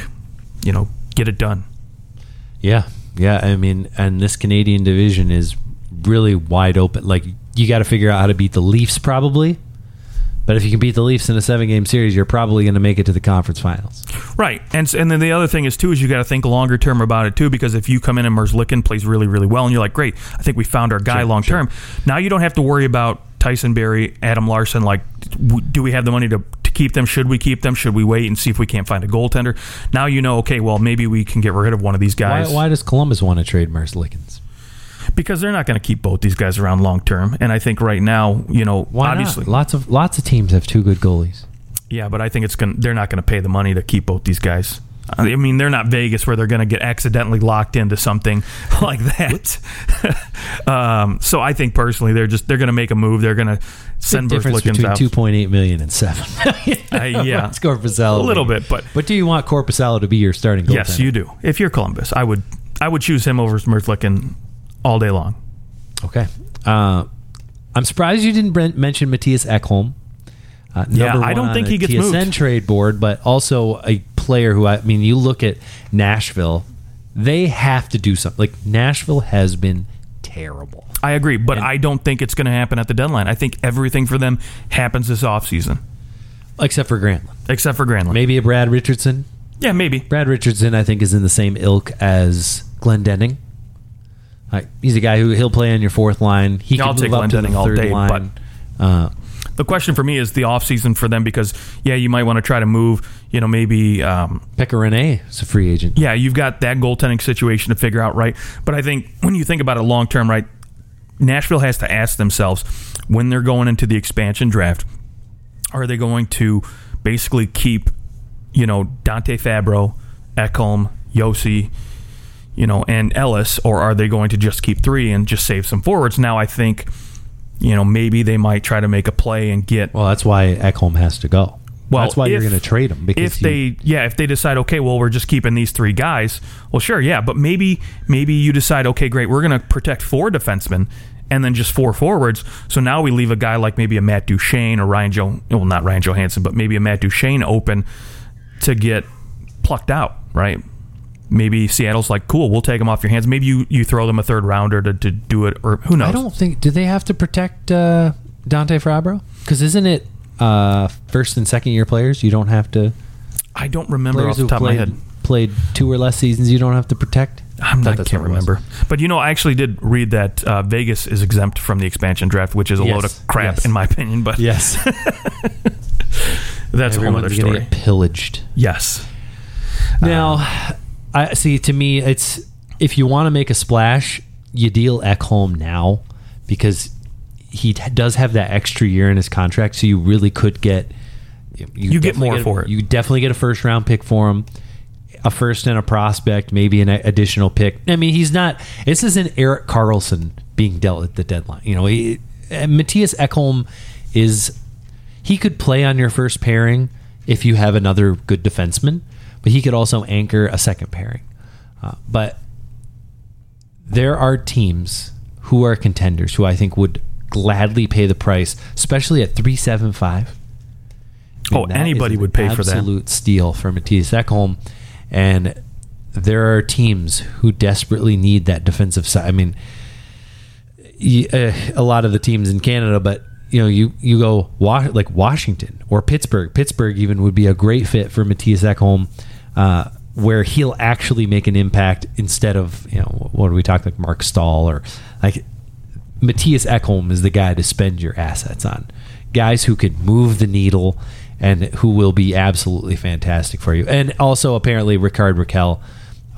You know, get it done. Yeah, yeah. I mean, and this Canadian division is really wide open. Like you got to figure out how to beat the Leafs, probably. But if you can beat the Leafs in a seven-game series, you're probably going to make it to the conference finals. Right, and and then the other thing is too is you got to think longer term about it too because if you come in and Merzlikin plays really really well and you're like great, I think we found our guy Sure, long sure. term. Now you don't have to worry about Tyson Barrie, Adam Larsson. Like, do we have the money to to keep them? Should we keep them? Should we wait and see if we can't find a goaltender? Now you know. Okay, well maybe we can get rid of one of these guys why does Columbus want to trade Merzlikins? Because they're not going to keep both these guys around long term. And I think right now, you know, Why obviously, not? Lots of lots of teams have two good goalies. yeah, but I think it's going. to They're not going to pay the money to keep both these guys. I mean, they're not Vegas where they're going to get accidentally locked into something like that. um, so I think personally, they're just they're going to make a move. They're going to send Big difference Berflickens between out. two point eight million and seven. Uh, yeah. it's Korpisalo. A little bit, but- but do you want Korpisalo to be your starting goaltender? Yes, you do. If you're Columbus, I would I would choose him over Smurflicken all day long. Okay. Uh, I'm surprised you didn't mention Mattias Ekholm. Uh, Yeah, I don't think he gets TSN moved. trade board, but also a player who I mean, you look at Nashville, they have to do something. Like Nashville has been terrible. I agree, but I don't think it's going to happen at the deadline. I think everything for them happens this offseason, Except for Granlund. except for Granlund. Maybe a Brad Richardson. Yeah, maybe. Brad Richardson, I think, is in the same ilk as Glendening. Like, he's a guy who he'll play on your fourth line. He I'll can take move up to the all third day, line. Uh, The question for me is the offseason for them because, yeah, you might want to try to move, you know, maybe, um, Pekka Rinne is a free agent. yeah, you've got that goaltending situation to figure out, right? But I think when you think about it long term, right, Nashville has to ask themselves when they're going into the expansion draft, are they going to basically keep, you know, Dante Fabbro, Ekholm, Josi, you know, and Ellis, or are they going to just keep three and just save some forwards? Now, I think, you know, maybe they might try to make a play and get Well, that's why Ekholm has to go. well, that's why you're going to trade him because if you- they yeah if they decide okay well we're just keeping these three guys well sure yeah but maybe maybe you decide okay great we're going to protect four defensemen and then just four forwards so now we leave a guy like maybe a Matt Duchene or Ryan Jo well not Ryan Johansen but maybe a Matt Duchene open to get plucked out right maybe Seattle's like cool we'll take them off your hands maybe you you throw them a third rounder to, to do it or who knows I don't think do they have to protect uh, Dante Fabbro? Because isn't it uh, first and second year players? You don't have to I don't remember off the top of my played head played two or less seasons. You don't have to protect. I'm not, I can't what it was. remember. But you know, I actually did read that uh, Vegas is exempt from the expansion draft, which is a load of crap yes. in my opinion. But Yes, that's a whole other everyone's story. get pillaged. Yes, Now, I see. To me, it's if you want to make a splash, you deal Ekholm now because he t- does have that extra year in his contract, so you really could get You get definitely more for it. You definitely get a first round pick for him, a first and a prospect, maybe an additional pick. I mean, he's not. This isn't Erik Karlsson being dealt at the deadline. You know, he, uh, Mattias Ekholm is he could play on your first pairing if you have another good defenseman, but he could also anchor a second pairing. Uh, but there are teams who are contenders who I think would gladly pay the price, especially at three seven five. Oh, anybody would pay for that. Absolute steal for Mattias Ekholm, and there are teams who desperately need that defensive side. I mean, uh, a lot of the teams in Canada, but you know, you you go like Washington or Pittsburgh. Pittsburgh even would be a great fit for Mattias Ekholm, uh, where he'll actually make an impact instead of you know what do we talk like Marc Staal or like Mattias Ekholm is the guy to spend your assets on. Guys who can move the needle and who will be absolutely fantastic for you. And also apparently Rickard Rakell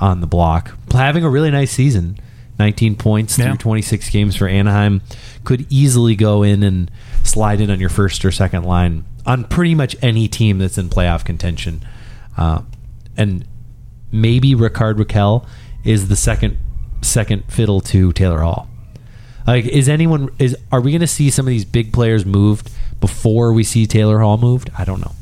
on the block. Having a really nice season. 19 points Yeah. through 26 games for Anaheim. Could easily go in and slide in on your first or second line on pretty much any team that's in playoff contention. Uh, and maybe Rickard Rakell is the second second fiddle to Taylor Hall. Like, is anyone is are we going to see some of these big players moved before we see Taylor Hall moved? I don't know.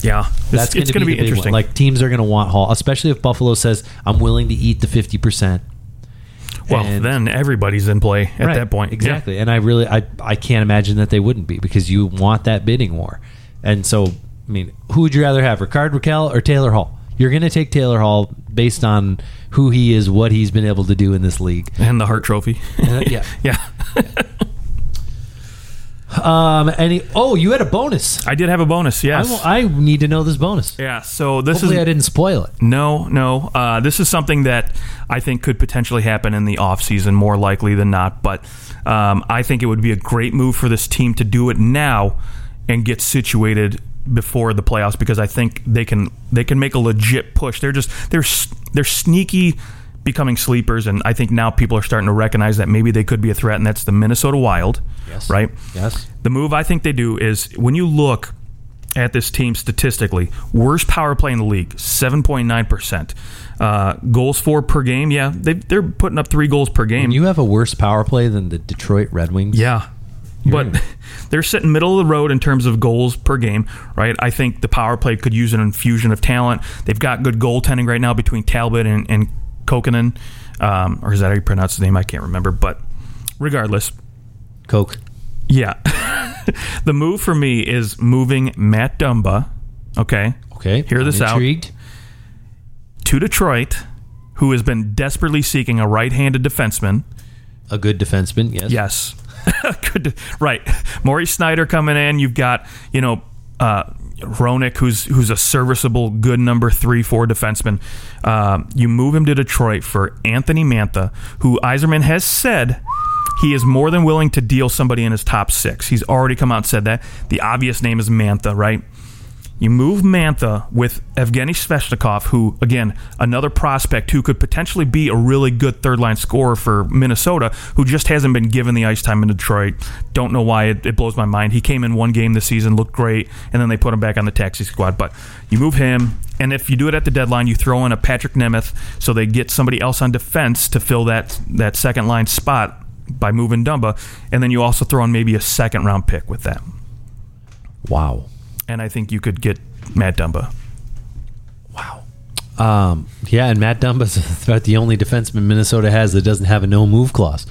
yeah, it's, That's it's going to be, be, interesting. One. Like teams are going to want Hall, especially if Buffalo says, "I'm willing to eat the fifty percent." well, then everybody's in play at that point. Yeah. exactly. And I really, I, I can't imagine that they wouldn't be because you want that bidding war. And so, I mean, who would you rather have, Rickard Rakell or Taylor Hall? You're going to take Taylor Hall based on who he is, what he's been able to do in this league. and the Hart Trophy. Uh, yeah. yeah. Um. Any? Oh, you had a bonus. I did have a bonus. Yes. I need to know this bonus. yeah. So this Hopefully, is I didn't spoil it. No, no. Uh, this is something that I think could potentially happen in the offseason, more likely than not. But um, I think it would be a great move for this team to do it now and get situated before the playoffs because I think they can they can make a legit push. They're just they're they're sneaky becoming sleepers, and I think now people are starting to recognize that maybe they could be a threat, and that's the Minnesota Wild, Yes. right? Yes. The move I think they do is when you look at this team statistically. Worst power play in the league, 7.9%. Uh, goals for per game, yeah, they, they're putting up three goals per game. You have a worse power play than the Detroit Red Wings. Yeah. But they're sitting middle of the road in terms of goals per game, right? I think the power play could use an infusion of talent. They've got good goaltending right now between Talbot and, and Kokkonen. Um, or is that how you pronounce his name? I can't remember. But regardless, Coke. yeah. the move for me is moving Matt Dumba, okay, Okay. Hear I'm this out. to Detroit, who has been desperately seeking a right handed defenseman. A good defenseman. Yes. Yes. Good. Right. Moritz Seider coming in. You've got, you know, uh, Hronek, who's who's a serviceable, good number three, four defenseman. Um, you move him to Detroit for Anthony Mantha, who Yzerman has said he is more than willing to deal somebody in his top six. He's already come out and said that. The obvious name is Mantha, right? You move Mantha with Evgeny Svechnikov, who, again, another prospect who could potentially be a really good third line scorer for Minnesota, who just hasn't been given the ice time in Detroit. Don't know why. It, it blows my mind. He came in one game this season, looked great, and then they put him back on the taxi squad. But you move him, and if you do it at the deadline, you throw in a Patrick Nemeth so they get somebody else on defense to fill that, that second line spot by moving Dumba, and then you also throw in maybe a second round pick with that. Wow. And I think you could get Matt Dumba. Wow. Um, yeah, and Matt Dumba's about the only defenseman Minnesota has that doesn't have a no move clause.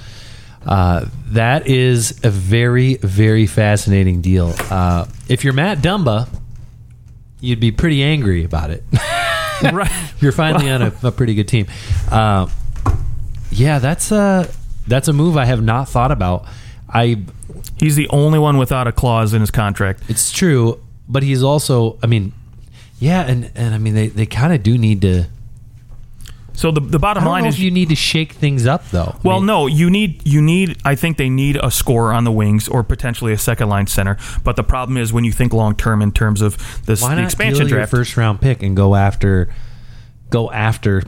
Uh, that is a very, very fascinating deal. Uh, if you're Matt Dumba, you'd be pretty angry about it. right. you're finally on a, a pretty good team. Uh, yeah, that's a that's a move I have not thought about. I He's the only one without a clause in his contract. it's true, but he's also. I mean, yeah, and and I mean they they kind of do need to. So the the I bottom line is you need to shake things up though. I well, mean, no, you need you need. I think they need a scorer on the wings or potentially a second line center. But the problem is when you think long term in terms of this why the not expansion draft. first round pick and go after go after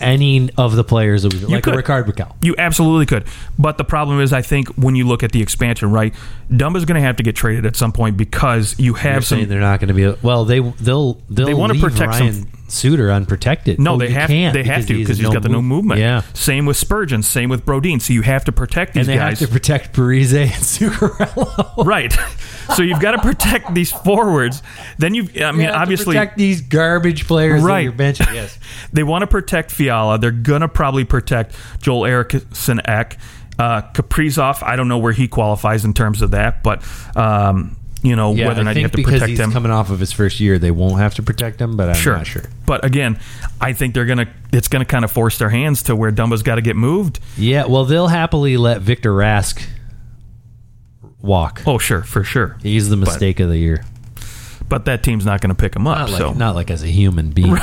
any of the players that we like could. a Rickard Rakell. You absolutely could, but the problem is, I think when you look at the expansion, right, Dumba's going to have to get traded at some point because you You're have some. saying they're not going to be well. They they'll they'll They wanna leave protect some- Ryan Suter unprotected. No, Oh, they have can't they have to because has he's got the no move- movement. Yeah, Same with Spurgeon. Same with Brodin. So you have to protect these and they guys. have to protect Parise and Zuccarello. right. so you've got to protect these forwards. Then you. I mean, You to obviously, protect these garbage players Right. you're benching. Yes, they want to protect Fiala. They're gonna probably protect Joel Eriksson Ek. Uh, Kaprizov, I don't know where he qualifies in terms of that, but um, you know yeah. whether or not you have to because protect he's him. coming off of his first year, they won't have to protect him. But I'm sure, not sure. But again, I think they're gonna. It's gonna kind of force their hands to where Dumba's got to get moved. Yeah, well, they'll happily let Victor Rask walk. Oh, sure, for sure. He's the mistake of the year. But that team's not going to pick him up. Not like, so not like as a human being.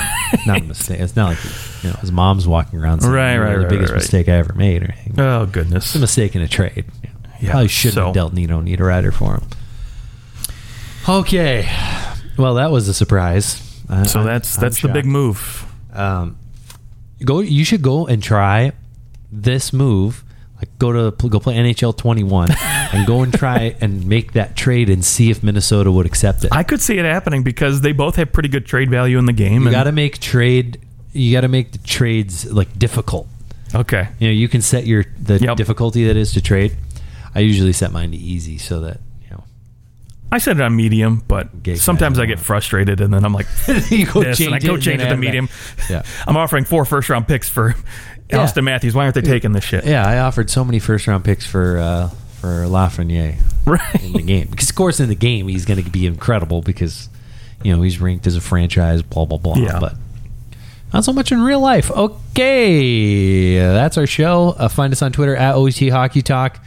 Not a mistake. It's not like you know his mom's walking around saying, Right, "You're right, the right, biggest right. mistake I ever made." Or anything. oh goodness. It's a mistake in a trade. Yeah, Probably shouldn't so- have dealt Nino Niederreiter for him. Okay, well that was a surprise. I- So I'm- that's I'm that's the big move. Um, go. You should go and try this move. Like go to go play NHL 21 and go and try and make that trade and see if Minnesota would accept it. I could see it happening because they both have pretty good trade value in the game. You got to make trade. You got to make the trades like difficult. okay. You know, you can set your the Yep. difficulty that is to trade. I usually set mine to easy so that you know I said it on medium, but Gay sometimes I get frustrated, and then I'm like, you go this, and I change go it change it to medium. that. Yeah. I'm offering four first round picks for Yeah. Auston Matthews. Why aren't they taking this shit? Yeah, I offered so many first round picks for uh, for Lafreniere Right. in the game because of course in the game he's going to be incredible because you know he's ranked as a franchise blah blah blah. Yeah. But not so much in real life. Okay, that's our show. Uh, find us on Twitter at OET Hockey Talk.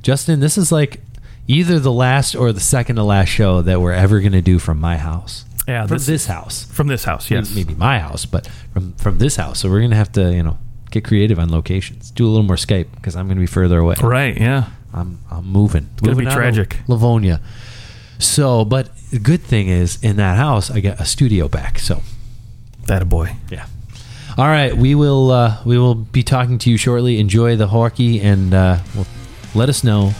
Justin, this is like either the last or the second to last show that we're ever going to do from my house. Yeah, from this- this, house. From this house, yes. maybe my house, but from from this house. So we're gonna have to, you know, get creative on locations. Do a little more Skype because I'm gonna be further away. Right, yeah. I'm I'm moving. gonna moving be tragic. Livonia. So, but the good thing is in that house I got a studio back. So That a boy. yeah. All right, we will uh, we will be talking to you shortly. Enjoy the hockey and uh, well, let us know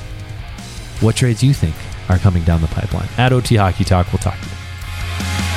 what trades you think are coming down the pipeline. At OT Hockey Talk, we'll talk to you.